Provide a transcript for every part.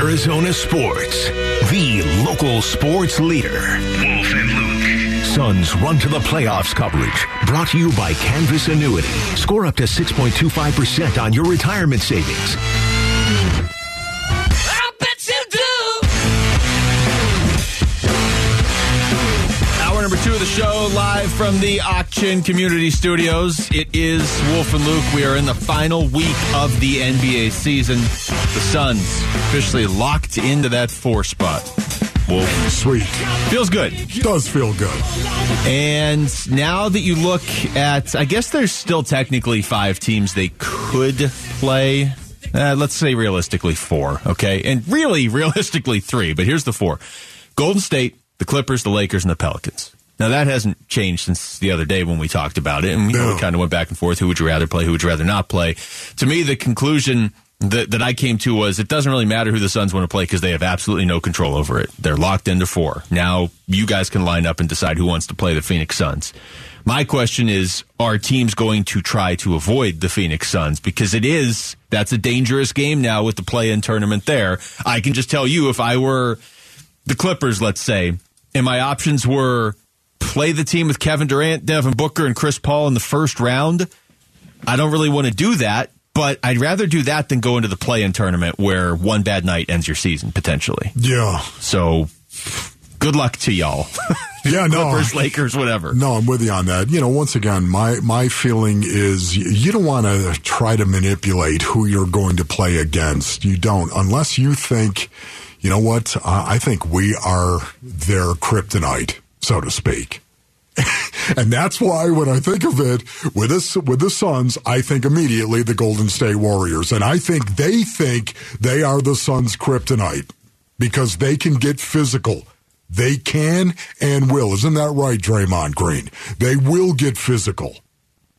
Arizona sports. The local sports leader. Wolf and Luke. Suns run to the playoffs coverage. Brought to you by Canvas Annuity. Score up to 6.25% on your retirement savings. Show, live from the Auction Community Studios. It is Wolf and Luke. We are in the final week of the NBA season. The Suns officially locked into that four spot. Wolf Sweet. feels good. Does feel good. And now that you look at, I guess there's still technically five teams they could play. Uh, let's say realistically four, okay? And really, realistically three, but here's the four Golden State, the Clippers, the Lakers, and the Pelicans. Now, that hasn't changed since the other day when we talked about it, and we, No. we kind of went back and forth. Who would you rather play? Who would you rather not play? To me, the conclusion that, that I came to was it doesn't really matter who the Suns want to play because they have absolutely no control over it. They're locked into four. Now, you guys can line up and decide who wants to play the Phoenix Suns. My question is, are teams going to try to avoid the Phoenix Suns? Because it is, that's a dangerous game now with the play in tournament there. I can just tell you if I were the Clippers, let's say, and my options were play the team with Kevin Durant, Devin Booker, and Chris Paul in the first round. I don't really want to do that, but I'd rather do that than go into the play in tournament where one bad night ends your season potentially. Yeah. So good luck to y'all. Yeah, no. Clippers, Lakers, whatever. No, I'm with you on that. You know, once again, my my feeling is you don't want to try to manipulate who you're going to play against. You don't, unless you think, you know what? Uh, I think we are their kryptonite, so to speak. and that's why when I think of it with this with the Suns, I think immediately the Golden State Warriors, and I think they think they are the Suns' kryptonite because they can get physical. They can and will. Isn't that right, Draymond Green? They will get physical.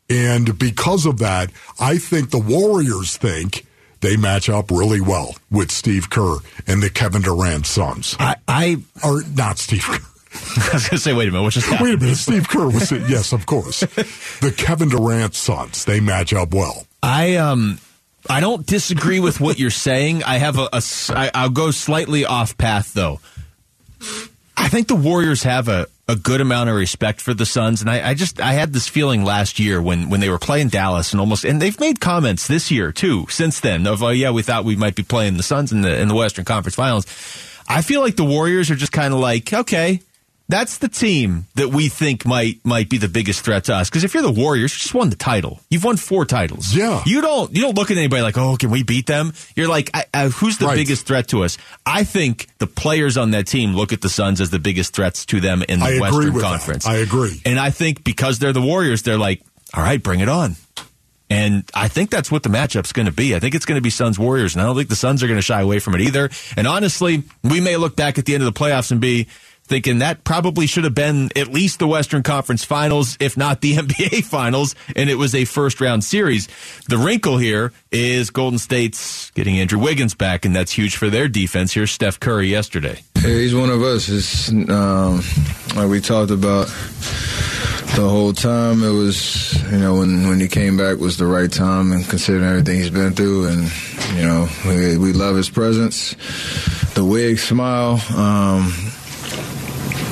And because of that, I think the Warriors think they match up really well with Steve Kerr and the Kevin Durant Suns. I, I, Or not Steve Kerr. I was going to say, wait a minute, what just happened? Wait a minute. Steve Kerr was it? Yes, of course. The Kevin Durant Suns, they match up well. I um I don't disagree with what you're saying. I have a, a I, I'll go slightly off path though. I think the Warriors have a, a good amount of respect for the Suns, and I, I just I had this feeling last year when when they were playing Dallas and almost and they've made comments this year too since then of oh yeah we thought we might be playing the Suns in the in the Western Conference Finals. I feel like the Warriors are just kind of like okay. That's the team that we think might might be the biggest threat to us. Because if you're the Warriors, you just won the title. You've won four titles. Yeah. You don't you don't look at anybody like, oh, can we beat them? You're like, I, I, who's the Right. biggest threat to us? I think the players on that team look at the Suns as the biggest threats to them in the I Western with that. Conference. I agree. And I think because they're the Warriors, they're like, all right, bring it on. And I think that's what the matchup's going to be. I think it's going to be Suns Warriors, and I don't think the Suns are going to shy away from it either. And honestly, we may look back at the end of the playoffs and be thinking that probably should have been at least the Western Conference Finals, if not the NBA Finals, and it was a first round series. The wrinkle here is Golden State's getting Andrew Wiggins back, and that's huge for their defense. Here's Steph Curry yesterday. Yeah, he's one of us. It's um, like we talked about the whole time. It was, you know, when when he came back was the right time, and considering everything he's been through, and you know, we, we love his presence, the wig, smile. Um,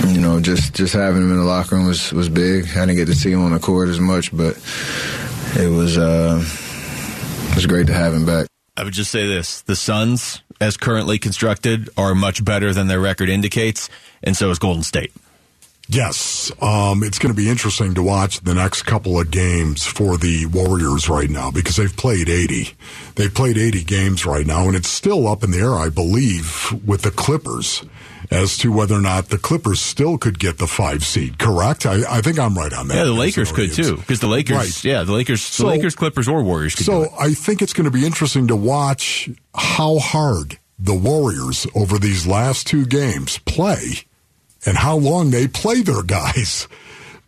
you know, just just having him in the locker room was was big. I didn't get to see him on the court as much, but it was uh, it was great to have him back. I would just say this the Suns, as currently constructed, are much better than their record indicates, and so is Golden State. Yes, um, it's going to be interesting to watch the next couple of games for the Warriors right now because they've played 80. They've played 80 games right now, and it's still up in the air, I believe, with the Clippers as to whether or not the Clippers still could get the five seed. Correct? I, I think I'm right on that. Yeah, the Lakers could too, because the Lakers, Right. yeah, the Lakers, So- the Lakers, Clippers, or Warriors So. I think it's going to be interesting to watch how hard the Warriors over these last two games play and how long they play their guys.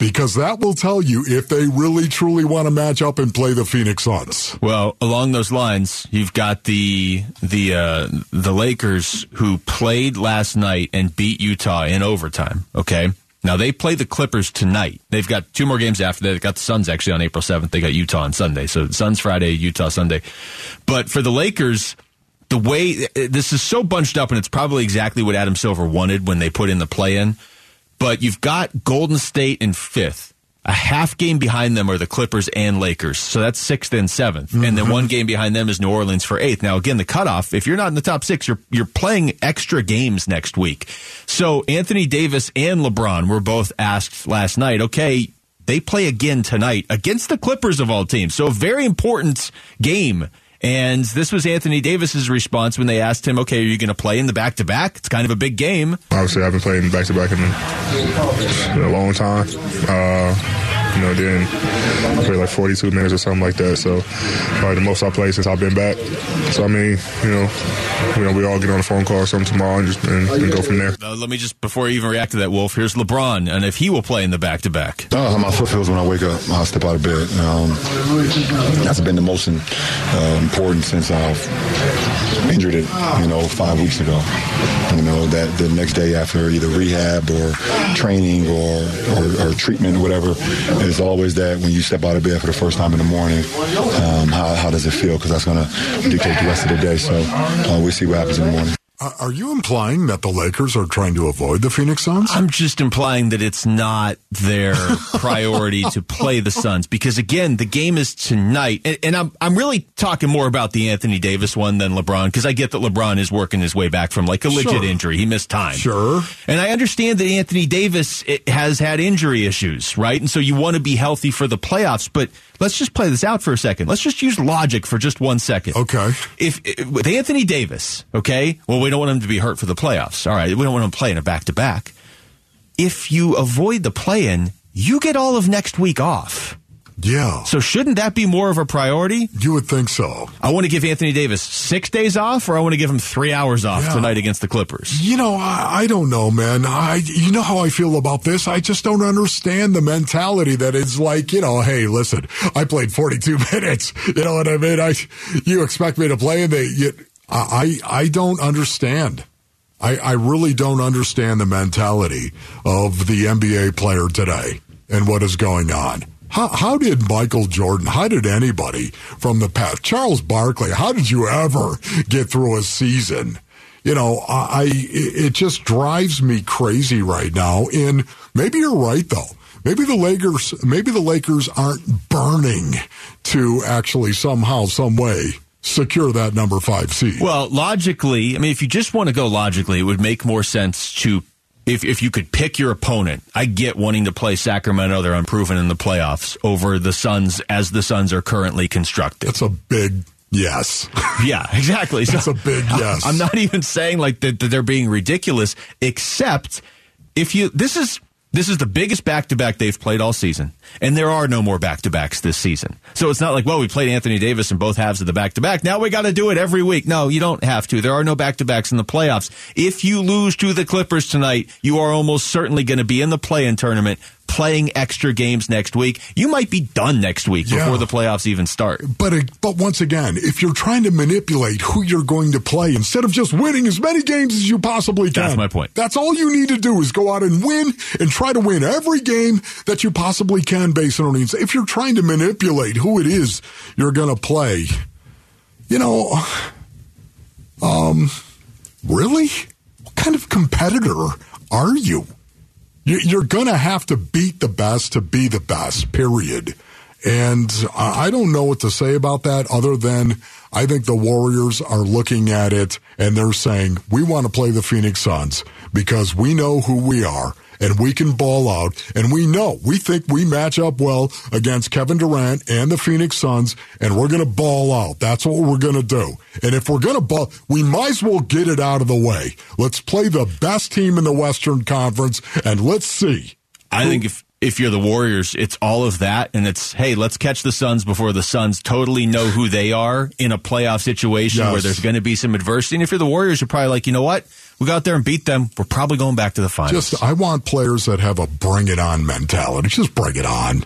Because that will tell you if they really truly want to match up and play the Phoenix Suns. Well, along those lines, you've got the the uh, the Lakers who played last night and beat Utah in overtime. Okay, now they play the Clippers tonight. They've got two more games after that. They've got the Suns actually on April seventh. They got Utah on Sunday. So Suns Friday, Utah Sunday. But for the Lakers the way this is so bunched up, and it's probably exactly what Adam Silver wanted when they put in the play in. But you've got Golden State in fifth. A half game behind them are the Clippers and Lakers. So that's sixth and 7th mm-hmm. And then one game behind them is New Orleans for eighth. Now, again, the cutoff, if you're not in the top six, you're, you're playing extra games next week. So Anthony Davis and LeBron were both asked last night, okay, they play again tonight against the Clippers of all teams. So a very important game and this was Anthony Davis's response when they asked him, "Okay, are you going to play in the back to back? It's kind of a big game." Obviously, I've been playing back to back in a long time. Uh, you know, then I played like 42 minutes or something like that. So probably the most I played since I've been back. So I mean, you know, you know, we all get on a phone call or something tomorrow and just and, and go from there. Uh, let me just before you even react to that, Wolf. Here's LeBron, and if he will play in the back to back. how my foot feels when I wake up. I step out of bed. Um, that's been the most uh, important since I've injured it. You know, five weeks ago. You know that the next day after either rehab or training or or, or treatment or whatever it's always that when you step out of bed for the first time in the morning, um, how, how, does it feel? Because that's going to dictate the rest of the day. So uh, we'll see what happens in the morning. Uh, are you implying that the Lakers are trying to avoid the Phoenix Suns? I'm just implying that it's not their priority to play the Suns because again, the game is tonight, and, and, I'm I'm really talking more about the Anthony Davis one than LeBron because I get that LeBron is working his way back from like a legit sure. injury. He missed time, sure, and I understand that Anthony Davis has had injury issues, right? And so you want to be healthy for the playoffs, but let's just play this out for a second. Let's just use logic for just one second. Okay. If, if with Anthony Davis, okay, well, we don't want him to be hurt for the playoffs. All right, we don't want him playing a back to back. If you avoid the play in, you get all of next week off. Yeah. So shouldn't that be more of a priority? You would think so. I want to give Anthony Davis six days off, or I want to give him three hours off yeah. tonight against the Clippers. You know, I, I, don't know, man. I, you know how I feel about this. I just don't understand the mentality that is like, you know, hey, listen, I played 42 minutes. You know what I mean? I, you expect me to play, and they, you, I, I don't understand. I, I really don't understand the mentality of the NBA player today and what is going on. How, how did Michael Jordan, how did anybody from the past, Charles Barkley, how did you ever get through a season? You know, I, it just drives me crazy right now. And maybe you're right though. Maybe the Lakers, maybe the Lakers aren't burning to actually somehow, some way secure that number five seed. Well, logically, I mean, if you just want to go logically, it would make more sense to if if you could pick your opponent, I get wanting to play Sacramento. They're unproven in the playoffs over the Suns as the Suns are currently constructed. That's a big yes. yeah, exactly. That's so, a big yes. I'm not even saying like that, that they're being ridiculous, except if you this is this is the biggest back to back they've played all season, and there are no more back to backs this season. So it's not like, well, we played Anthony Davis in both halves of the back to back. Now we got to do it every week. No, you don't have to. There are no back to backs in the playoffs. If you lose to the Clippers tonight, you are almost certainly going to be in the play in tournament playing extra games next week. You might be done next week yeah. before the playoffs even start. But but once again, if you're trying to manipulate who you're going to play instead of just winning as many games as you possibly can, that's my point. That's all you need to do is go out and win and try to win every game that you possibly can based on these. If you're trying to manipulate who it is you're going to play, you know, um, really, what kind of competitor are you? You're going to have to beat the best to be the best, period. And I don't know what to say about that other than I think the Warriors are looking at it and they're saying, we want to play the Phoenix Suns because we know who we are and we can ball out. And we know, we think we match up well against Kevin Durant and the Phoenix Suns, and we're going to ball out. That's what we're going to do. And if we're going to ball, we might as well get it out of the way. Let's play the best team in the Western Conference, and let's see. I think if if you're the Warriors, it's all of that, and it's hey, let's catch the Suns before the Suns totally know who they are in a playoff situation yes. where there's going to be some adversity. And if you're the Warriors, you're probably like, you know what, we go out there and beat them. We're probably going back to the finals. Just, I want players that have a bring it on mentality. Just bring it on.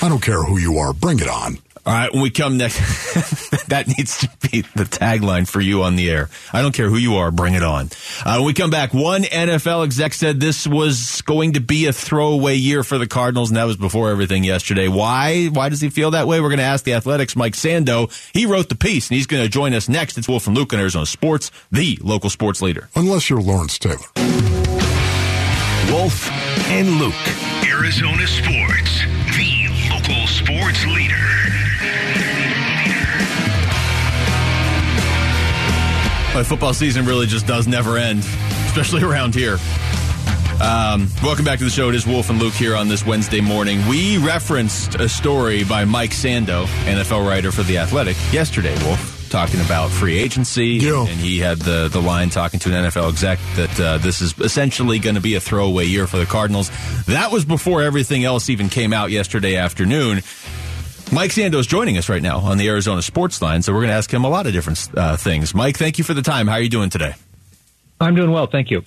I don't care who you are. Bring it on. All right, when we come next, that needs to be the tagline for you on the air. I don't care who you are, bring it on. Uh, when we come back, one NFL exec said this was going to be a throwaway year for the Cardinals, and that was before everything yesterday. Why? Why does he feel that way? We're going to ask the Athletic's Mike Sando. He wrote the piece, and he's going to join us next. It's Wolf and Luke on Arizona Sports, the local sports leader. Unless you're Lawrence Taylor. Wolf and Luke, Arizona Sports, the local sports leader. My football season really just does never end, especially around here. Um, welcome back to the show. It is Wolf and Luke here on this Wednesday morning. We referenced a story by Mike Sando, NFL writer for The Athletic, yesterday, Wolf, talking about free agency. Yeah. And he had the, the line talking to an NFL exec that uh, this is essentially going to be a throwaway year for the Cardinals. That was before everything else even came out yesterday afternoon. Mike Sando is joining us right now on the Arizona Sports Line, so we're going to ask him a lot of different uh, things. Mike, thank you for the time. How are you doing today? I'm doing well, thank you.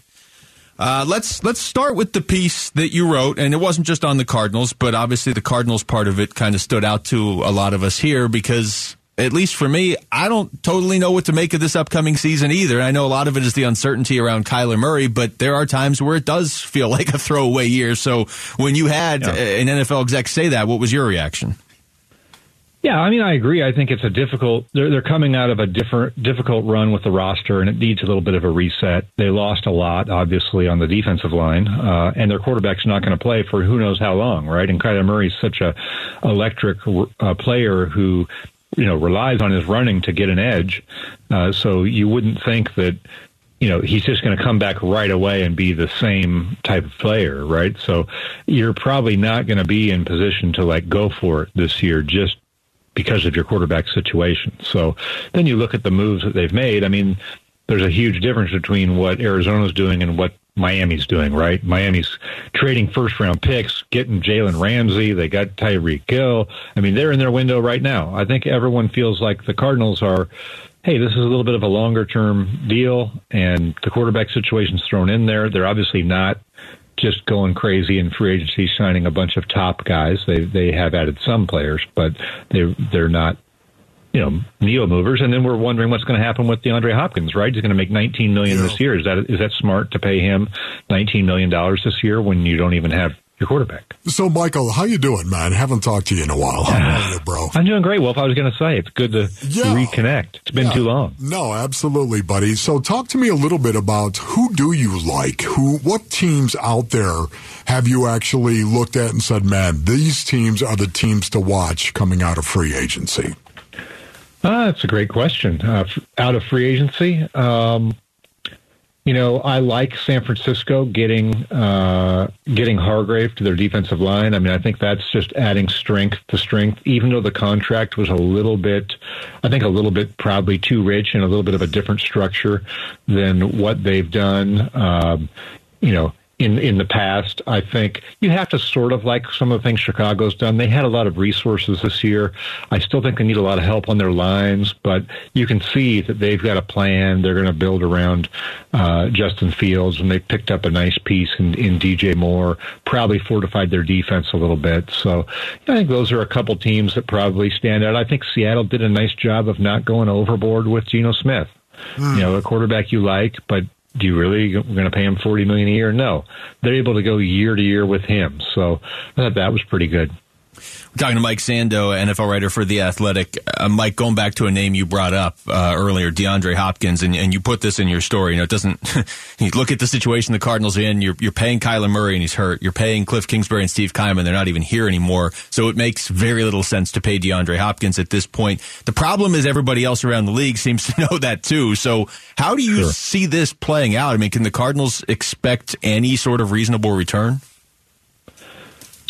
Uh, let's let's start with the piece that you wrote, and it wasn't just on the Cardinals, but obviously the Cardinals part of it kind of stood out to a lot of us here because, at least for me, I don't totally know what to make of this upcoming season either. I know a lot of it is the uncertainty around Kyler Murray, but there are times where it does feel like a throwaway year. So when you had Yeah. an NFL exec say that, what was your reaction? Yeah, I mean, I agree. I think it's a difficult. They're they're coming out of a different difficult run with the roster, and it needs a little bit of a reset. They lost a lot, obviously, on the defensive line, uh, and their quarterback's not going to play for who knows how long, right? And Kyler Murray's such a electric uh, player who, you know, relies on his running to get an edge. Uh, so you wouldn't think that you know, he's just going to come back right away and be the same type of player, right? So you're probably not going to be in position to like go for it this year just because of your quarterback situation. So then you look at the moves that they've made. I mean, there's a huge difference between what Arizona's doing and what Miami's doing, right? Miami's trading first round picks, getting Jalen Ramsey. They got Tyreek Hill. I mean, they're in their window right now. I think everyone feels like the Cardinals are, hey, this is a little bit of a longer term deal, and the quarterback situation's thrown in there. They're obviously not just going crazy in free agency, signing a bunch of top guys. They they have added some players, but they they're not you know neo movers. And then we're wondering what's going to happen with DeAndre Hopkins. Right, he's going to make 19 million Yeah. this year. Is that is that smart to pay him 19 million dollars this year when you don't even have your quarterback? So, Michael, how you doing, man? Haven't talked to you in a while. How are you, bro? I'm doing great, Wolf. I was going to say it's good to Yeah. reconnect. It's been Yeah. too long. No, absolutely, buddy. So talk to me a little bit about who do you like? Who what teams out there have you actually looked at and said, "Man, these teams are the teams to watch coming out of free agency." Ah, that's a great question. Uh, f- out of free agency, um, you know, I like San Francisco getting uh, getting Hargrave to their defensive line. I mean, I think that's just adding strength to strength. Even though the contract was a little bit, I think a little bit probably too rich and a little bit of a different structure than what they've done. Um, you know, in in the past. I think you have to sort of like some of the things Chicago's done. They had a lot of resources this year. I still think they need a lot of help on their lines, but you can see that they've got a plan. They're going to build around uh, Justin Fields, and they picked up a nice piece in, in DJ Moore. Probably fortified their defense a little bit. So I think those are a couple teams that probably stand out. I think Seattle did a nice job of not going overboard with Geno Smith. You know, a quarterback you like, but do you really going to pay him forty million a year? No, they're able to go year to year with him. So I thought that was pretty good. We're talking to Mike Sando, NFL writer for The Athletic. Uh, Mike, going back to a name you brought up uh, earlier, DeAndre Hopkins, and, and you put this in your story. You know, it doesn't. you look at the situation the Cardinals are in. You're, you're paying Kyler Murray and he's hurt. You're paying Cliff Kingsbury and Steve Keim. They're not even here anymore. So it makes very little sense to pay DeAndre Hopkins at this point. The problem is everybody else around the league seems to know that too. So how do you Sure. see this playing out? I mean, can the Cardinals expect any sort of reasonable return?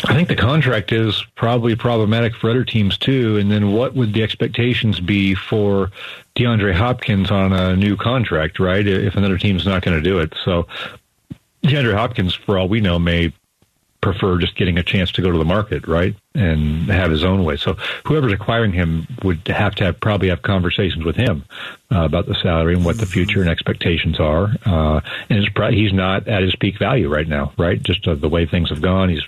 I think the contract is probably problematic for other teams too. And then what would the expectations be for DeAndre Hopkins on a new contract, right? If another team's not going to do it. So DeAndre Hopkins, for all we know, may prefer just getting a chance to go to the market, right? And have his own way. So whoever's acquiring him would have to have, probably have conversations with him uh, about the salary and what the future and expectations are. Uh, and it's pro- he's not at his peak value right now, right? Just uh, the way things have gone. He's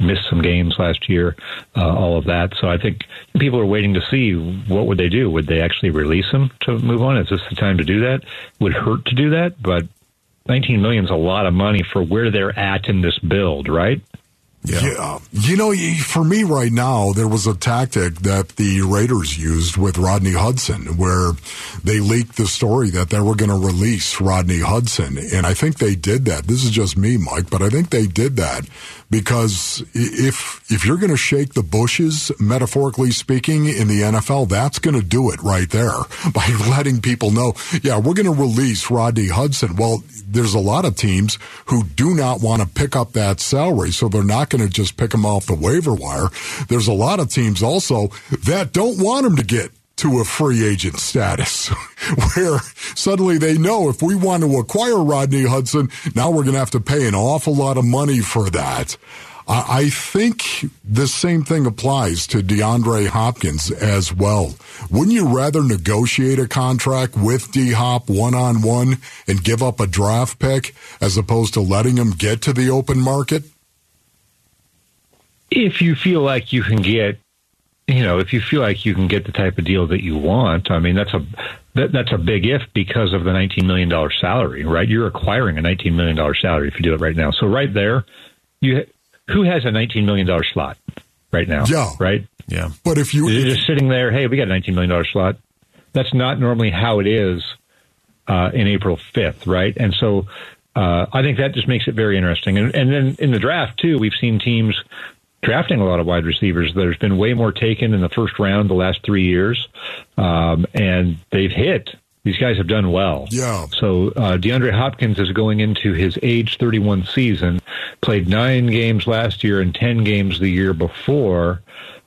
missed some games last year, uh, all of that. So I think people are waiting to see what would they do. Would they actually release him to move on? Is this the time to do that? Would hurt to do that, but 19 million is a lot of money for where they're at in this build, right? Yeah. yeah. You know, for me right now, there was a tactic that the Raiders used with Rodney Hudson where they leaked the story that they were going to release Rodney Hudson. And I think they did that. This is just me, Mike, but I think they did that because if if you're going to shake the bushes, metaphorically speaking, in the NFL, that's going to do it right there by letting people know, yeah, we're going to release Rodney Hudson. Well, there's a lot of teams who do not want to pick up that salary, so they're not going to just pick him off the waiver wire. There's a lot of teams also that don't want him to get to a free agent status where suddenly they know if we want to acquire Rodney Hudson, now we're going to have to pay an awful lot of money for that. I think the same thing applies to DeAndre Hopkins as well. Wouldn't you rather negotiate a contract with D Hop one on one and give up a draft pick as opposed to letting him get to the open market? If you feel like you can get you know, if you feel like you can get the type of deal that you want, I mean, that's a that, that's a big if because of the nineteen million dollar salary, right? You're acquiring a nineteen million dollar salary if you do it right now. So right there, you who has a nineteen million dollar slot right now? Yeah, right. Yeah, but if you you're just sitting there, hey, we got a nineteen million dollar slot. That's not normally how it is uh, in April fifth, right? And so. Uh, I think that just makes it very interesting. And, and then in the draft, too, we've seen teams drafting a lot of wide receivers. There's been way more taken in the first round the last three years, um, and they've hit. These guys have done well. Yeah. So uh, DeAndre Hopkins is going into his age 31 season. Played nine games last year and 10 games the year before,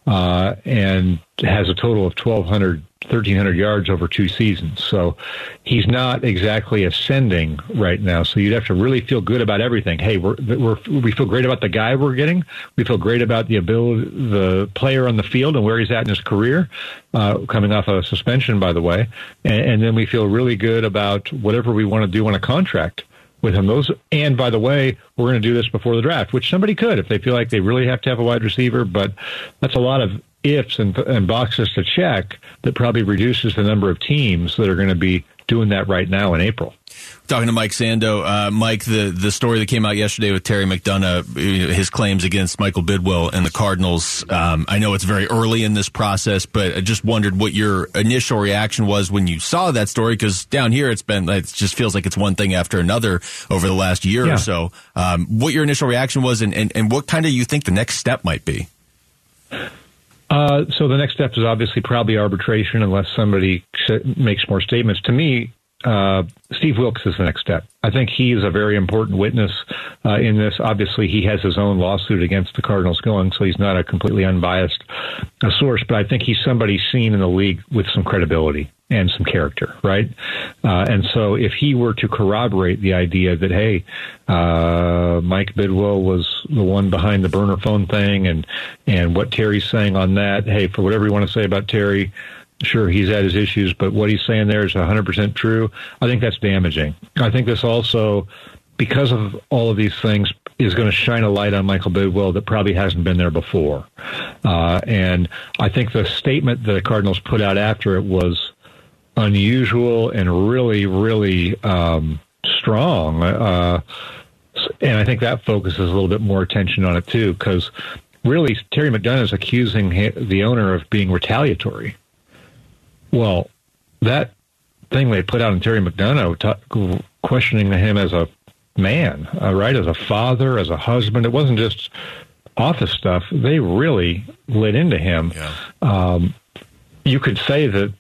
uh, and has a total of 1,200 1,300 yards over two seasons. So he's not exactly ascending right now. So you'd have to really feel good about everything. Hey, we're, we're we feel great about the guy we're getting. We feel great about the ability, the player on the field and where he's at in his career, uh, coming off a suspension, by the way. And, and then we feel really good about whatever we want to do on a contract with him. Those and by the way, we're going to do this before the draft, which somebody could if they feel like they really have to have a wide receiver. But that's a lot of ifs and, and boxes to check that probably reduces the number of teams that are going to be doing that right now in April. Talking to Mike Sando, uh, Mike, the the story that came out yesterday with Terry McDonough, his claims against Michael Bidwill and the Cardinals. Um, I know it's very early in this process, but I just wondered what your initial reaction was when you saw that story. Because down here, it's been it just feels like it's one thing after another over the last year yeah. or so. Um, what your initial reaction was, and, and, and what kind of you think the next step might be. Uh, so the next step is obviously probably arbitration, unless somebody makes more statements. To me, uh, Steve Wilks is the next step. I think he is a very important witness uh, in this. Obviously, he has his own lawsuit against the Cardinals going, so he's not a completely unbiased uh, source. But I think he's somebody seen in the league with some credibility and some character, right? Uh, and so, if he were to corroborate the idea that hey, uh, Mike Bidwill was the one behind the burner phone thing, and and what Terry's saying on that, hey, for whatever you want to say about Terry sure he's had his issues, but what he's saying there is 100% true. I think that's damaging. I think this also, because of all of these things, is going to shine a light on Michael Bidwill that probably hasn't been there before. Uh, and I think the statement that the Cardinals put out after it was unusual and really, really um, strong. Uh, and I think that focuses a little bit more attention on it too, because really Terry McDonough is accusing the owner of being retaliatory. Well, that thing they put out in Terry McDonough, t- questioning him as a man, uh, right, as a father, as a husband. It wasn't just office stuff. They really lit into him. Yeah. Um, you could say that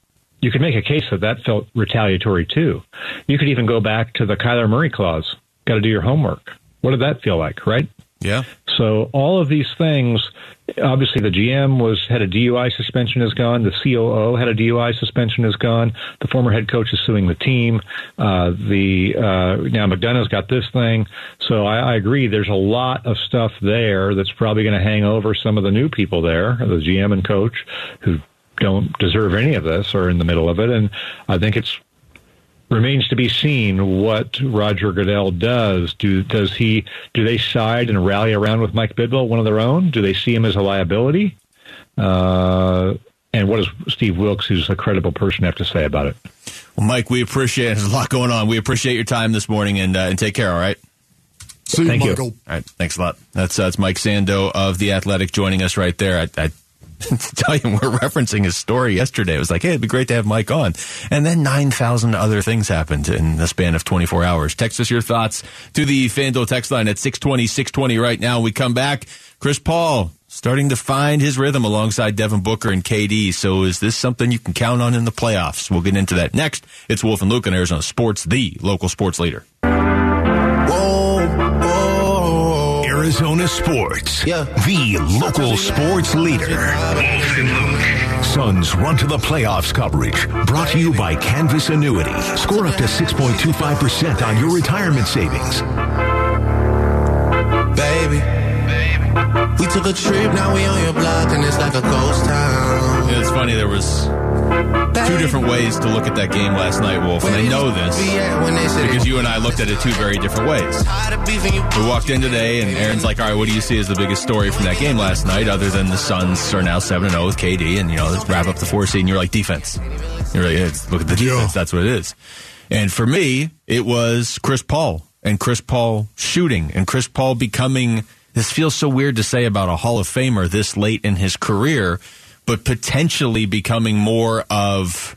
you could make a case that that felt retaliatory too. You could even go back to the Kyler Murray clause. Got to do your homework. What did that feel like, right? Yeah. So all of these things, obviously the GM was had a DUI suspension is gone. The COO had a DUI suspension is gone. The former head coach is suing the team. Uh, the uh, now McDonough's got this thing. So I, I agree. There's a lot of stuff there that's probably going to hang over some of the new people there, the GM and coach, who don't deserve any of this or in the middle of it. And I think it's remains to be seen what Roger Goodell does. Do does he do they side and rally around with Mike Bidwill, one of their own? Do they see him as a liability? Uh, and what does Steve Wilks, who's a credible person, have to say about it? Well, Mike, we appreciate it. There's a lot going on. We appreciate your time this morning, and uh, and take care. All right. See you, Thank you. Michael. All right. Thanks a lot. That's uh, that's Mike Sando of the Athletic joining us right there. I, I to tell you, we're referencing his story yesterday. It was like, hey, it'd be great to have Mike on, and then nine thousand other things happened in the span of 24 hours. Text us your thoughts to the FanDuel text line at 620, 620 right now. We come back. Chris Paul starting to find his rhythm alongside Devin Booker and KD. So is this something you can count on in the playoffs? We'll get into that next. It's Wolf and Luke on Arizona Sports, the local sports leader. Arizona Sports. Yeah. The local sports leader. Wolf. Suns run to the playoffs coverage. Brought to you by Canvas Annuity. Score up to 6.25% on your retirement savings. Baby. We took a trip, now we on your block, and it's like a ghost town. Yeah, it's funny. There was two different ways to look at that game last night, Wolf, and I know this because you and I looked at it two very different ways. We walked in today, and Aaron's like, "All right, what do you see as the biggest story from that game last night, other than the Suns are now seven and zero with KD, and you know, let's wrap up the four seed?" And you're like, "Defense." You're like, yeah, "Look at the defense. That's what it is." And for me, it was Chris Paul and Chris Paul shooting and Chris Paul becoming. This feels so weird to say about a Hall of Famer this late in his career, but potentially becoming more of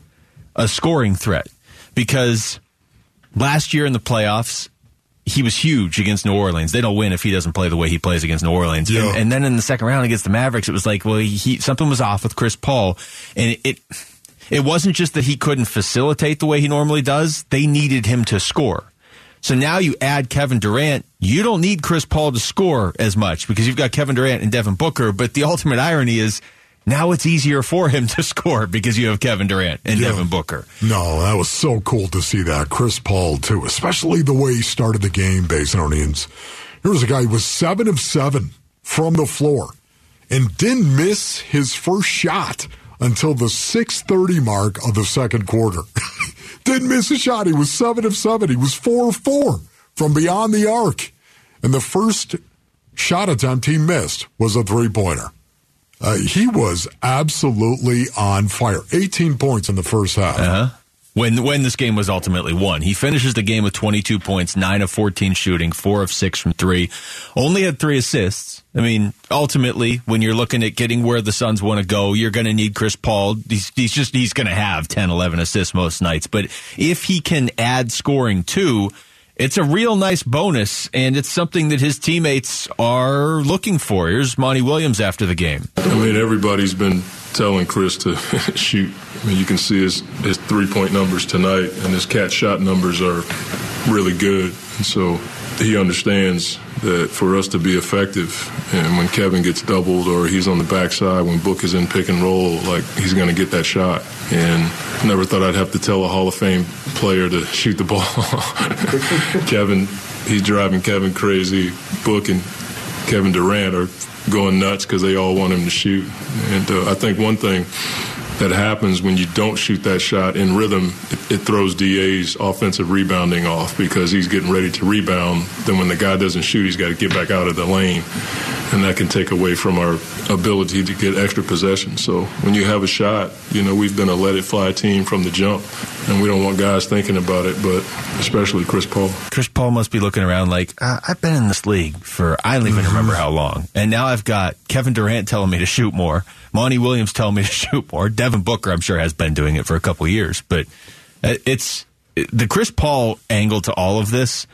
a scoring threat because last year in the playoffs, he was huge against New Orleans. They don't win if he doesn't play the way he plays against New Orleans. Yeah. And, and then in the second round against the Mavericks, it was like, well, he something was off with Chris Paul, and it. it it wasn't just that he couldn't facilitate the way he normally does. They needed him to score. So now you add Kevin Durant. You don't need Chris Paul to score as much because you've got Kevin Durant and Devin Booker. But the ultimate irony is now it's easier for him to score because you have Kevin Durant and Yeah. Devin Booker. No, that was so cool to see that. Chris Paul, too, especially the way he started the game, Basinonians. Here was a guy who was seven of seven from the floor and didn't miss his first shot until the 630 mark of the second quarter. didn't miss a shot. He was seven of seven. He was four of four from beyond the arc. And the first shot attempt he missed was a three pointer. Uh, he was absolutely on fire. 18 points in the first half. Uh-huh. When when this game was ultimately won, he finishes the game with 22 points, nine of 14 shooting, four of six from three, only had three assists. I mean, ultimately, when you're looking at getting where the Suns want to go, you're going to need Chris Paul. He's, he's just he's going to have 10, 11 assists most nights. But if he can add scoring too, it's a real nice bonus, and it's something that his teammates are looking for. Here's Monty Williams after the game. I mean, everybody's been telling Chris to shoot. I mean, you can see his, his three point numbers tonight, and his catch shot numbers are really good. And so he understands that for us to be effective, and when Kevin gets doubled or he's on the backside, when Book is in pick and roll, like he's going to get that shot. And never thought I'd have to tell a Hall of Fame player to shoot the ball. Kevin, he's driving Kevin crazy. Book and Kevin Durant are going nuts because they all want him to shoot. And uh, I think one thing that happens when you don't shoot that shot in rhythm, it, it throws DA's offensive rebounding off because he's getting ready to rebound. Then when the guy doesn't shoot, he's got to get back out of the lane. And that can take away from our ability to get extra possession. So when you have a shot, you know, we've been a let it fly team from the jump. And we don't want guys thinking about it, but especially Chris Paul. Chris Paul must be looking around like, uh, I've been in this league for, I don't even remember how long. And now I've got Kevin Durant telling me to shoot more. Monty Williams telling me to shoot more. Devin Booker, I'm sure, has been doing it for a couple of years. But uh, it's the Chris Paul angle to all of this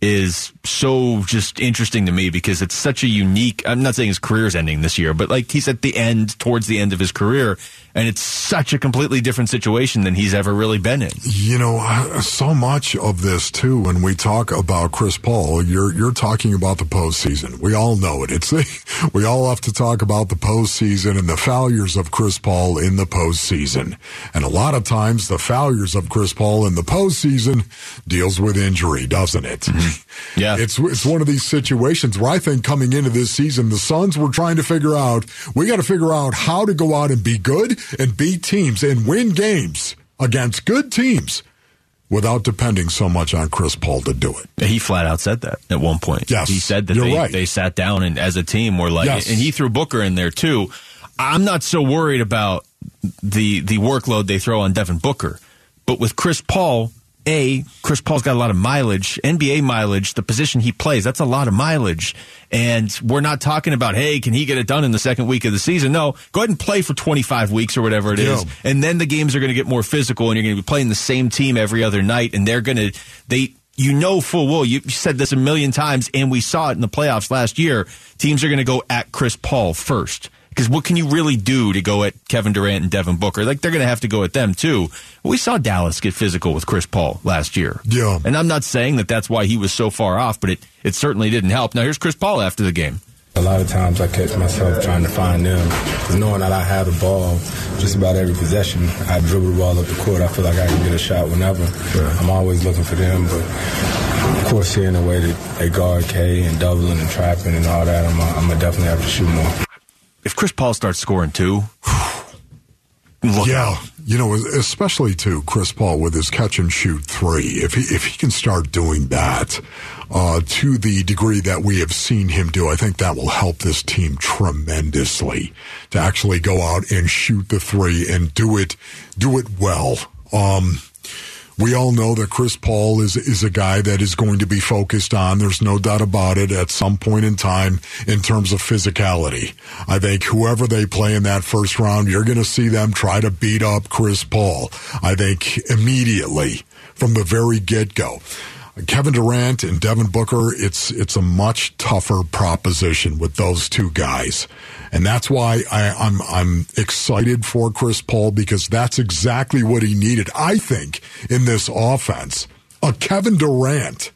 is so just interesting to me because it's such a unique. I'm not saying his career is ending this year, but like he's at the end, towards the end of his career, and it's such a completely different situation than he's ever really been in. You know, so much of this too. When we talk about Chris Paul, you're you're talking about the postseason. We all know it. It's we all have to talk about the postseason and the failures of Chris Paul in the postseason. And a lot of times, the failures of Chris Paul in the postseason deals with injury, doesn't it? Mm-hmm. Yeah. It's it's one of these situations where I think coming into this season, the Suns were trying to figure out we got to figure out how to go out and be good and beat teams and win games against good teams. without depending so much on Chris Paul to do it. He flat out said that at one point. Yes, he said that they, right. they sat down and as a team were like, Yes. and he threw Booker in there too. I'm not so worried about the the workload they throw on Devin Booker, but with Chris Paul, a Chris Paul's got a lot of mileage, NBA mileage. The position he plays, that's a lot of mileage, and we're not talking about hey, can he get it done in the second week of the season? No, go ahead and play for 25 weeks or whatever it is, and then the games are going to get more physical, and you're going to be playing the same team every other night, and they're going to they. You know full well. You said this a million times, and we saw it in the playoffs last year. Teams are going to go at Chris Paul first because what can you really do to go at Kevin Durant and Devin Booker? Like they're going to have to go at them too. We saw Dallas get physical with Chris Paul last year. Yeah. and I'm not saying that that's why he was so far off, but it it certainly didn't help. Now here's Chris Paul after the game. A lot of times I catch myself trying to find them. 'Cause knowing that I have the ball just about every possession, I dribble the ball up the court. I feel like I can get a shot whenever. I'm always looking for them, but of course, seeing the way that they guard K and doubling and trapping and all that, I'm, I'm gonna definitely have to shoot more. If Chris Paul starts scoring too, look yeah, you know, especially to Chris Paul with his catch and shoot three. If he if he can start doing that uh, to the degree that we have seen him do, I think that will help this team tremendously to actually go out and shoot the three and do it do it well. Um, we all know that Chris Paul is is a guy that is going to be focused on. There's no doubt about it. At some point in time, in terms of physicality, I think whoever they play in that first round, you're going to see them try to beat up Chris Paul. I think immediately from the very get go. Kevin Durant and Devin Booker, it's it's a much tougher proposition with those two guys, and that's why I, I'm I'm excited for Chris Paul because that's exactly what he needed. I think in this offense, a Kevin Durant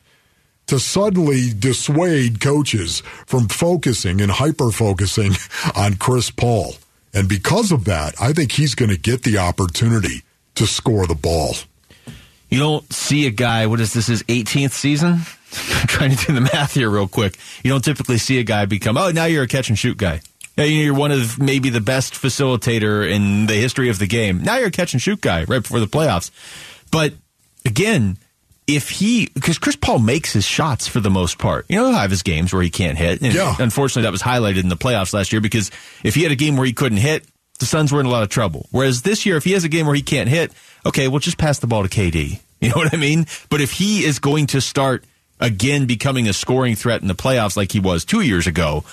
to suddenly dissuade coaches from focusing and hyper focusing on Chris Paul, and because of that, I think he's going to get the opportunity to score the ball. You don't see a guy, what is this, his 18th season? I'm trying to do the math here real quick. You don't typically see a guy become, oh, now you're a catch and shoot guy. Yeah, You're one of maybe the best facilitator in the history of the game. Now you're a catch and shoot guy right before the playoffs. But again, if he, because Chris Paul makes his shots for the most part. You know, he'll have his games where he can't hit. And Yeah. unfortunately, that was highlighted in the playoffs last year because if he had a game where he couldn't hit, the Suns were in a lot of trouble. Whereas this year, if he has a game where he can't hit, okay, we'll just pass the ball to KD. You know what I mean? But if he is going to start again becoming a scoring threat in the playoffs like he was two years ago,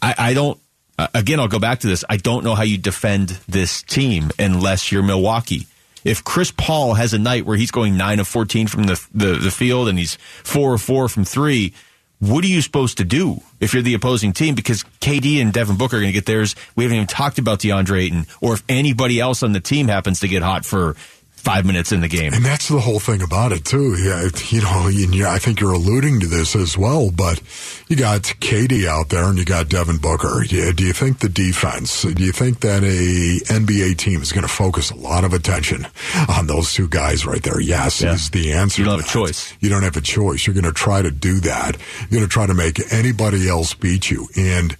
I, I don't. Uh, again, I'll go back to this. I don't know how you defend this team unless you're Milwaukee. If Chris Paul has a night where he's going nine of fourteen from the the, the field and he's four of four from three, what are you supposed to do if you're the opposing team? Because KD and Devin Booker are going to get theirs. We haven't even talked about DeAndre Ayton, or if anybody else on the team happens to get hot for five minutes in the game. And that's the whole thing about it too. Yeah, you know, and you- I think you're alluding to this as well. But you got KD out there, and you got Devin Booker. Yeah, do you think the defense? Do you think that a NBA team is going to focus a lot of attention on those two guys right there? Yes, Yeah. is the answer. You don't have a choice. You don't have a choice. You're going to try to do that. You're going to try to make anybody else beat you. And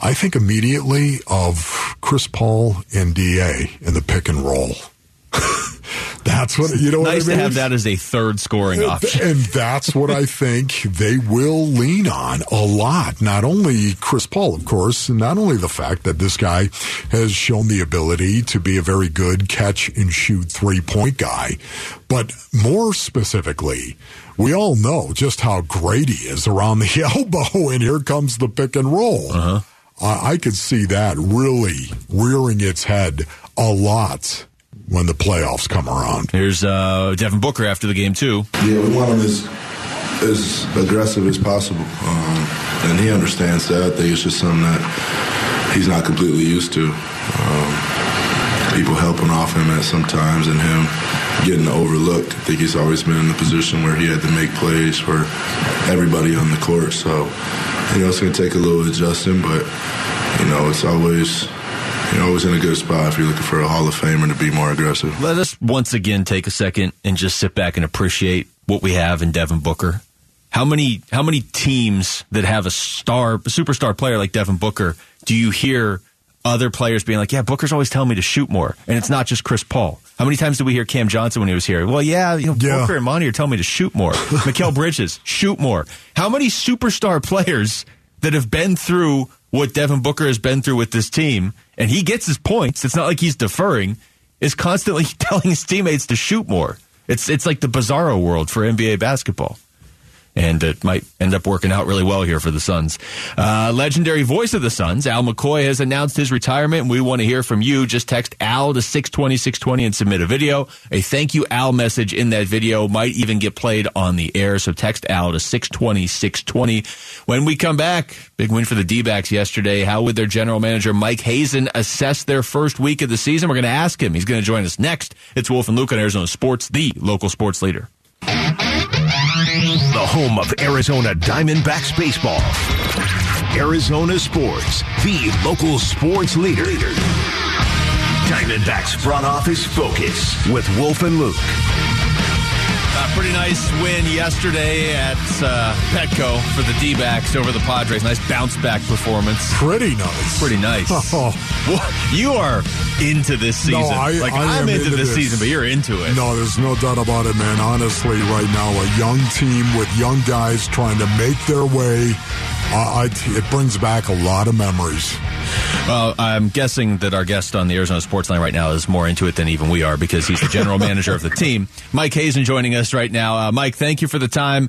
I think immediately of Chris Paul and DA in the pick and roll. That's what you know. what I nice to have that as a third scoring option. And that's what I think they will lean on a lot. Not only Chris Paul, of course, and not only the fact that this guy has shown the ability to be a very good catch and shoot three point guy, but more specifically, we all know just how great he is around the elbow, and here comes the pick and roll. Uh-huh. I I could see that really rearing its head a lot when the playoffs come around. Here's uh, Devin Booker after the game too. Yeah, we want him as as aggressive as possible, um, and he understands that. I think it's just something that he's not completely used to. Um, people helping off him at sometimes, and him getting overlooked. I think he's always been in the position where he had to make plays for everybody on the court. So, you know, it's going to take a little adjusting, but you know, it's always. You're always in a good spot if you're looking for a Hall of Famer to be more aggressive. Let us once again take a second and just sit back and appreciate what we have in Devin Booker. How many how many teams that have a star, a superstar player like Devin Booker do you hear other players being like, "Yeah, Booker's always telling me to shoot more," and it's not just Chris Paul. How many times did we hear Cam Johnson when he was here? Well, yeah, you know, Yeah. Booker and Monty are telling me to shoot more. Mikal Bridges, shoot more. How many superstar players that have been through what Devin Booker has been through with this team, and he gets his points. It's not like he's deferring. Is constantly telling his teammates to shoot more. It's it's like the bizarro world for NBA basketball and it might end up working out really well here for the Suns. Uh, legendary voice of the Suns, Al McCoy, has announced his retirement, and we want to hear from you. Just text Al to 620 620 and submit a video. A thank you, Al message in that video might even get played on the air, so text Al to 620 620. When we come back, big win for the D backs yesterday. How would their general manager, Mike Hazen, assess their first week of the season? We're going to ask him. He's going to join us next. It's Wolf and Luke on Arizona Sports, the local sports leader. The home of Arizona Diamondbacks baseball. Arizona Sports, the local sports leader. Diamondbacks front office focus with Wolf and Luke. Uh, pretty nice win yesterday at uh, Petco for the D-backs over the Padres. Nice bounce back performance. Pretty nice. Pretty nice. Oh. You are into this season. No, I, like I am into, this, this season, but you're into it. No, there's no doubt about it, man. Honestly, right now, a young team with young guys trying to make their way, uh, I, it brings back a lot of memories. Well, I'm guessing that our guest on the Arizona Sports Line right now is more into it than even we are because he's the general manager of the team. Mike Hazen joining us right now. Uh, Mike, thank you for the time.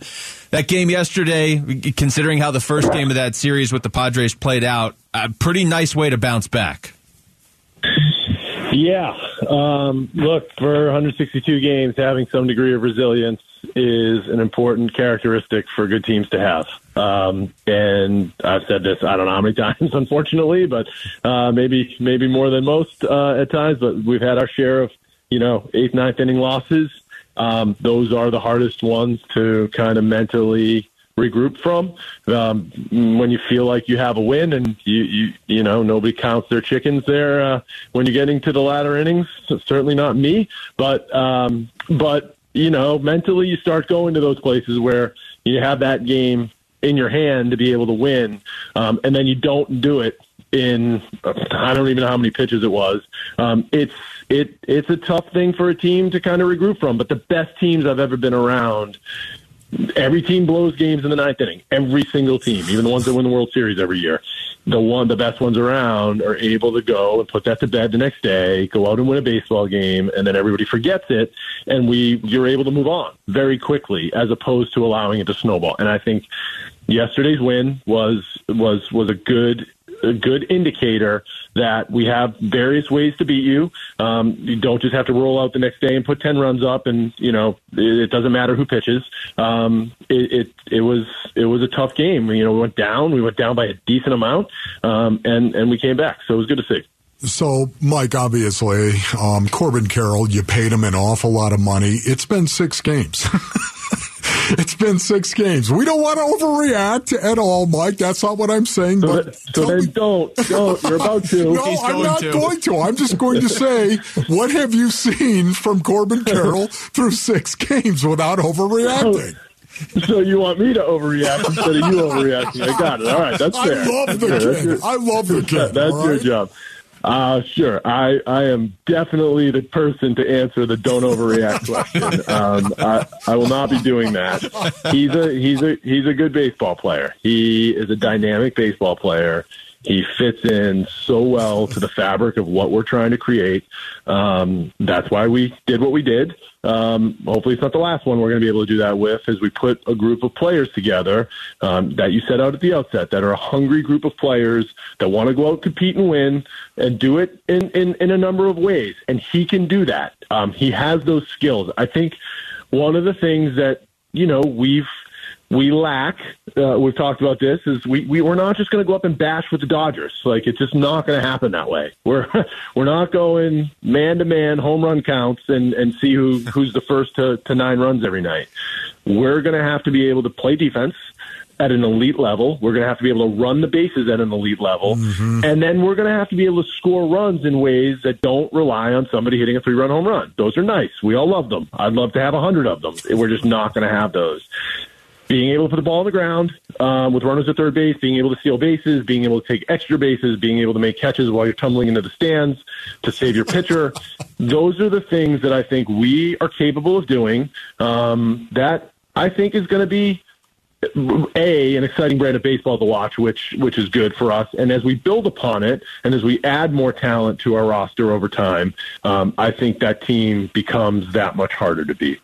That game yesterday, considering how the first game of that series with the Padres played out, a pretty nice way to bounce back. Yeah. Um, look, for 162 games, having some degree of resilience is an important characteristic for good teams to have. Um, and I've said this, I don't know how many times, unfortunately, but uh, maybe maybe more than most uh, at times. But we've had our share of, you know, eighth, ninth inning losses. Um, those are the hardest ones to kind of mentally regroup from um, when you feel like you have a win and you you you know nobody counts their chickens there uh, when you're getting to the latter innings certainly not me but um, but you know mentally you start going to those places where you have that game in your hand to be able to win um, and then you don't do it in I don't even know how many pitches it was. Um, it's it it's a tough thing for a team to kind of regroup from. But the best teams I've ever been around, every team blows games in the ninth inning. Every single team, even the ones that win the World Series every year, the one the best ones around are able to go and put that to bed the next day, go out and win a baseball game, and then everybody forgets it, and we you're able to move on very quickly as opposed to allowing it to snowball. And I think yesterday's win was was was a good a good indicator that we have various ways to beat you. Um, you don't just have to roll out the next day and put ten runs up, and you know it, it doesn't matter who pitches. Um, it, it it was it was a tough game. You know, we went down. We went down by a decent amount, um, and and we came back. So it was good to see. So, Mike, obviously, um, Corbin Carroll, you paid him an awful lot of money. It's been six games. it's been six games. We don't want to overreact at all, Mike. That's not what I'm saying. So, but that, so then don't don't. You're about to. no, I'm not going to. I'm just going to say, what have you seen from Corbin Carroll through six games without overreacting? So you want me to overreact instead of you overreacting? I got it. All right, that's I fair. love the That's kid. Your- I love the kid. That's all your job. Uh, sure. I, I am definitely the person to answer the don't overreact question. Um, I, I will not be doing that. He's a he's a he's a good baseball player. He is a dynamic baseball player. He fits in so well to the fabric of what we're trying to create. Um, that's why we did what we did. Um, hopefully, it's not the last one we're going to be able to do that with. As we put a group of players together um, that you set out at the outset, that are a hungry group of players that want to go out, compete, and win, and do it in in, in a number of ways. And he can do that. Um, he has those skills. I think one of the things that you know we've we lack. Uh, we've talked about this. Is we, we we're not just going to go up and bash with the Dodgers. Like it's just not going to happen that way. We're we're not going man to man home run counts and and see who who's the first to, to nine runs every night. We're going to have to be able to play defense at an elite level. We're going to have to be able to run the bases at an elite level, and then we're going to have to be able to score runs in ways that don't rely on somebody hitting a three run home run. Those are nice. We all love them. I'd love to have a hundred of them. We're just not going to have those being able to put the ball on the ground um, with runners at third base, being able to steal bases, being able to take extra bases, being able to make catches while you're tumbling into the stands to save your pitcher. Those are the things that I think we are capable of doing. Um, that I think is going to be a an exciting brand of baseball to watch, which which is good for us. And as we build upon it, and as we add more talent to our roster over time, um, I think that team becomes that much harder to beat.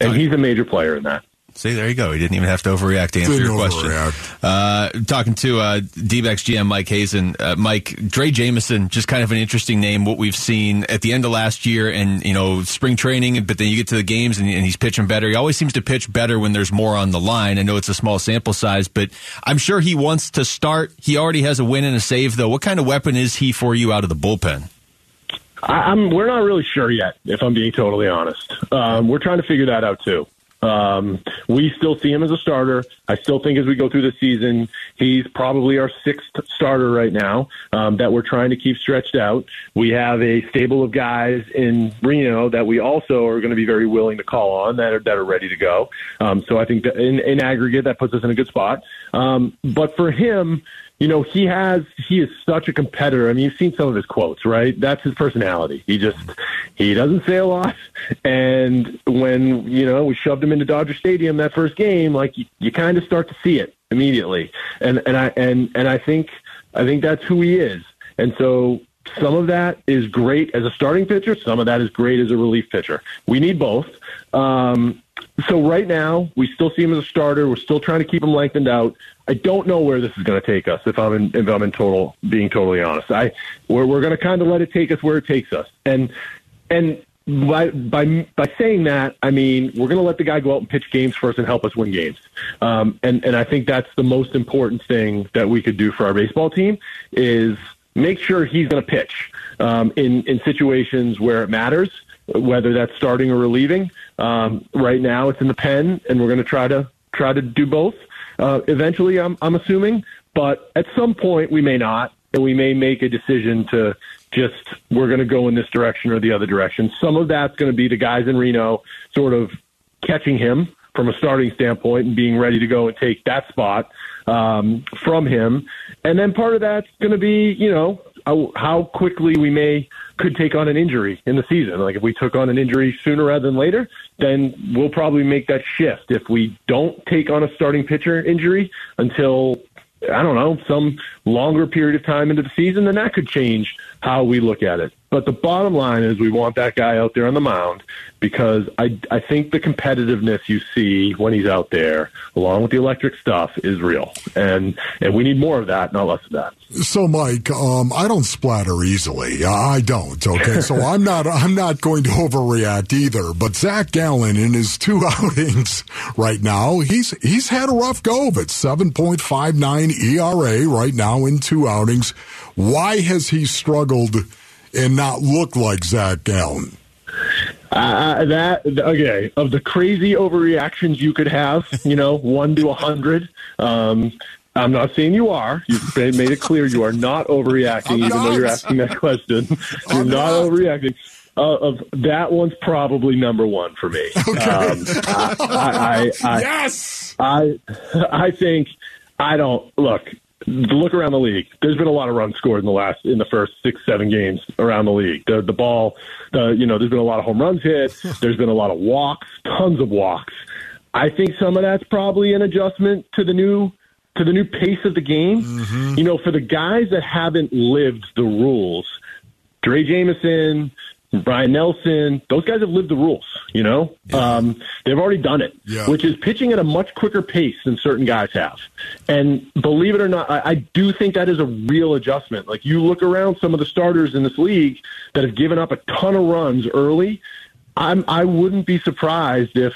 And he's a major player in that. See, there you go. He didn't even have to overreact to answer Didn't your question. Uh, talking to uh, D-backs GM Mike Hazen. Uh, Mike, Drey Jameson, just kind of an interesting name, what we've seen at the end of last year and, you know, spring training, but then you get to the games and, and he's pitching better. He always seems to pitch better when there's more on the line. I know it's a small sample size, but I'm sure he wants to start. He already has a win and a save, though. What kind of weapon is he for you out of the bullpen? I, I'm we're not really sure yet, if I'm being totally honest. Um, we're trying to figure that out too. Um, we still see him as a starter. I still think as we go through the season, he's probably our sixth starter right now um, that we're trying to keep stretched out. We have a stable of guys in Reno that we also are going to be very willing to call on that are that are ready to go. Um, so I think that in, in aggregate that puts us in a good spot. Um, but for him, you know, he has he is such a competitor. I mean, you've seen some of his quotes, right? That's his personality. He just he doesn't say a lot, and when you know we shoved him into Dodger Stadium that first game, like you, you kind of start to see it immediately, and and I and and I think I think that's who he is, and so. Some of that is great as a starting pitcher. Some of that is great as a relief pitcher. We need both. Um, so right now, we still see him as a starter. We're still trying to keep him lengthened out. I don't know where this is going to take us. If I'm in, if I'm in total being totally honest, I we're we're going to kind of let it take us where it takes us, and and by by by saying that, I mean we're going to let the guy go out and pitch games for us and help us win games. Um, and and I think that's the most important thing that we could do for our baseball team is make sure he's going to pitch um, in in situations where it matters, whether that's starting or relieving. Um, right now, it's in the pen, and we're going to try to try to do both. Uh, eventually, I'm I'm assuming, but at some point we may not, and we may make a decision to just we're going to go in this direction or the other direction. Some of that's going to be the guys in Reno sort of catching him from a starting standpoint and being ready to go and take that spot um, from him. And then part of that's going to be, you know, how, how quickly we may could take on an injury in the season. Like if we took on an injury sooner rather than later, then we'll probably make that shift. If we don't take on a starting pitcher injury until I don't know, some longer period of time into the season, then that could change how we look at it. But the bottom line is we want that guy out there on the mound because I, I think the competitiveness you see when he's out there, along with the electric stuff, is real. And, and we need more of that, not less of that. So, Mike, um, I don't splatter easily. I don't. Okay, so I'm not. I'm not going to overreact either. But Zach Gallen, in his two outings right now, he's he's had a rough go of it. Seven point five nine ERA right now in two outings. Why has he struggled and not look like Zach Gallen? Uh, that okay. Of the crazy overreactions you could have, you know, one to a hundred. Um, I'm not saying you are. You've made it clear you are not overreacting, even though you're asking that question. You're not, overreacting. Uh, of that one's probably number one for me. Okay. Um, I, I, I, yes. I, I think I don't look. Look around the league. There's been a lot of runs scored in the last in the first six seven games around the league. The the ball, the you know, there's been a lot of home runs hit. There's been a lot of walks, tons of walks. I think some of that's probably an adjustment to the new to the new pace of the game. Mm-hmm. You know, for the guys that haven't lived the rules, Drey Jameson, Ryne Nelson, those guys have lived the rules, you know? Um, they've already done it, Yeah. which is pitching at a much quicker pace than certain guys have. And believe it or not, I, I do think that is a real adjustment. Like you look around some of the starters in this league that have given up a ton of runs early. I'm, I wouldn't be surprised if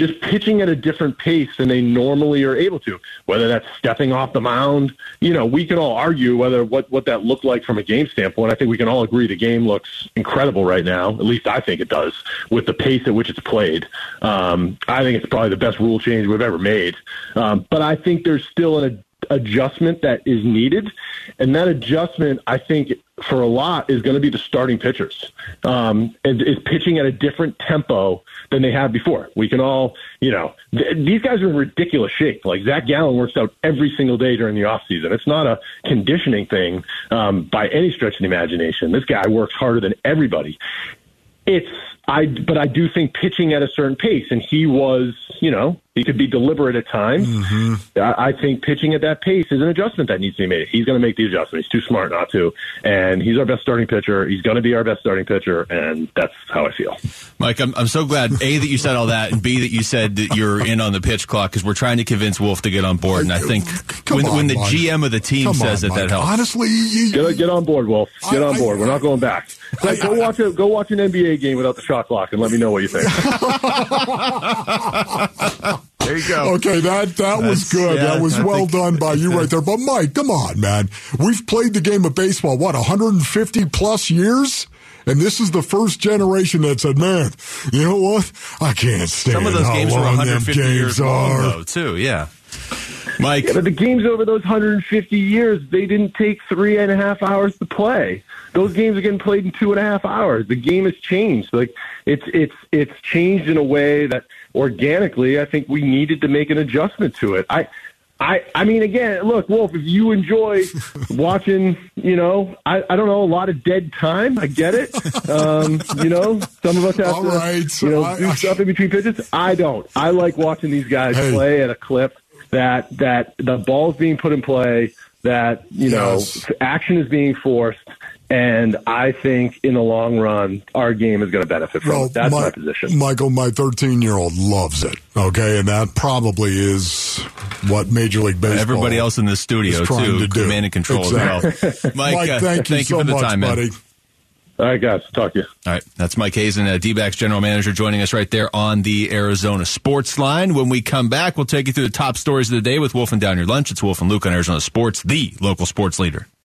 just pitching at a different pace than they normally are able to, whether that's stepping off the mound. You know, we can all argue whether what, what that looked like from a game standpoint. I think we can all agree the game looks incredible right now. At least I think it does with the pace at which it's played. Um, I think it's probably the best rule change we've ever made. Um, but I think there's still an, adjustment that is needed, and that adjustment, I think, for a lot is going to be the starting pitchers. Um, and is pitching at a different tempo than they have before. We can all, you know, th- these guys are in ridiculous shape. Like Zach Gallen works out every single day during the off season. It's not a conditioning thing um, by any stretch of the imagination. This guy works harder than everybody. It's I, but I do think pitching at a certain pace, and he was, you know, he could be deliberate at times. Mm-hmm. I, I think pitching at that pace is an adjustment that needs to be made. He's going to make the adjustment. He's too smart not to, and he's our best starting pitcher. He's going to be our best starting pitcher, and that's how I feel. Mike, I'm, I'm so glad a that you said all that, and b that you said that you're in on the pitch clock because we're trying to convince Wolf to get on board. And I think when, on, when the Mike. GM of the team Come says on, that Mike. helps. Honestly, you, Get, get on board, Wolf. Get I- on board. We're not going back. Go, go watch a, go watch an NBA game without the shot clock, and let me know what you think. there you go. Okay, that that was good. yeah, that was I well think- done by you right there. But Mike, come on, man. We've played the game of baseball what 150 plus years. And this is the first generation that said, "Man, you know what? I can't stand Some of those how games were long them 150 games years long, are." though, too. Yeah. Mike, Yeah, but the games over those 150 years, they didn't take three and a half hours to play. Those games are getting played in two and a half hours. The game has changed. Like it's it's it's changed in a way that organically, I think we needed to make an adjustment to it. I. I, I mean, again, look, Wolf, if you enjoy watching, you know, I, I don't know, a lot of dead time, I get it. Um, you know, some of us have All to, right, you know, I- do I- stuff in between pitches. I don't. I like watching these guys Hey. play at a clip that that the ball's being put in play, that you Yes. know action is being forced, and I think in the long run our game is going to benefit from Well, it. That's my, my position. Michael, my 13 year old loves it. Okay, and that probably is what Major League Baseball. everybody else in the studio, is trying too, to do. command and control Exactly. as well. Mike, Mike, uh, thank you so for the much, time, man. buddy. All right, guys, talk to you. All right, that's Mike Hazen, uh, D-backs general manager, joining us right there on the Arizona Sports Line. When we come back, we'll take you through the top stories of the day with Wolf and Down Your Lunch. It's Wolf and Luke on Arizona Sports, the local sports leader.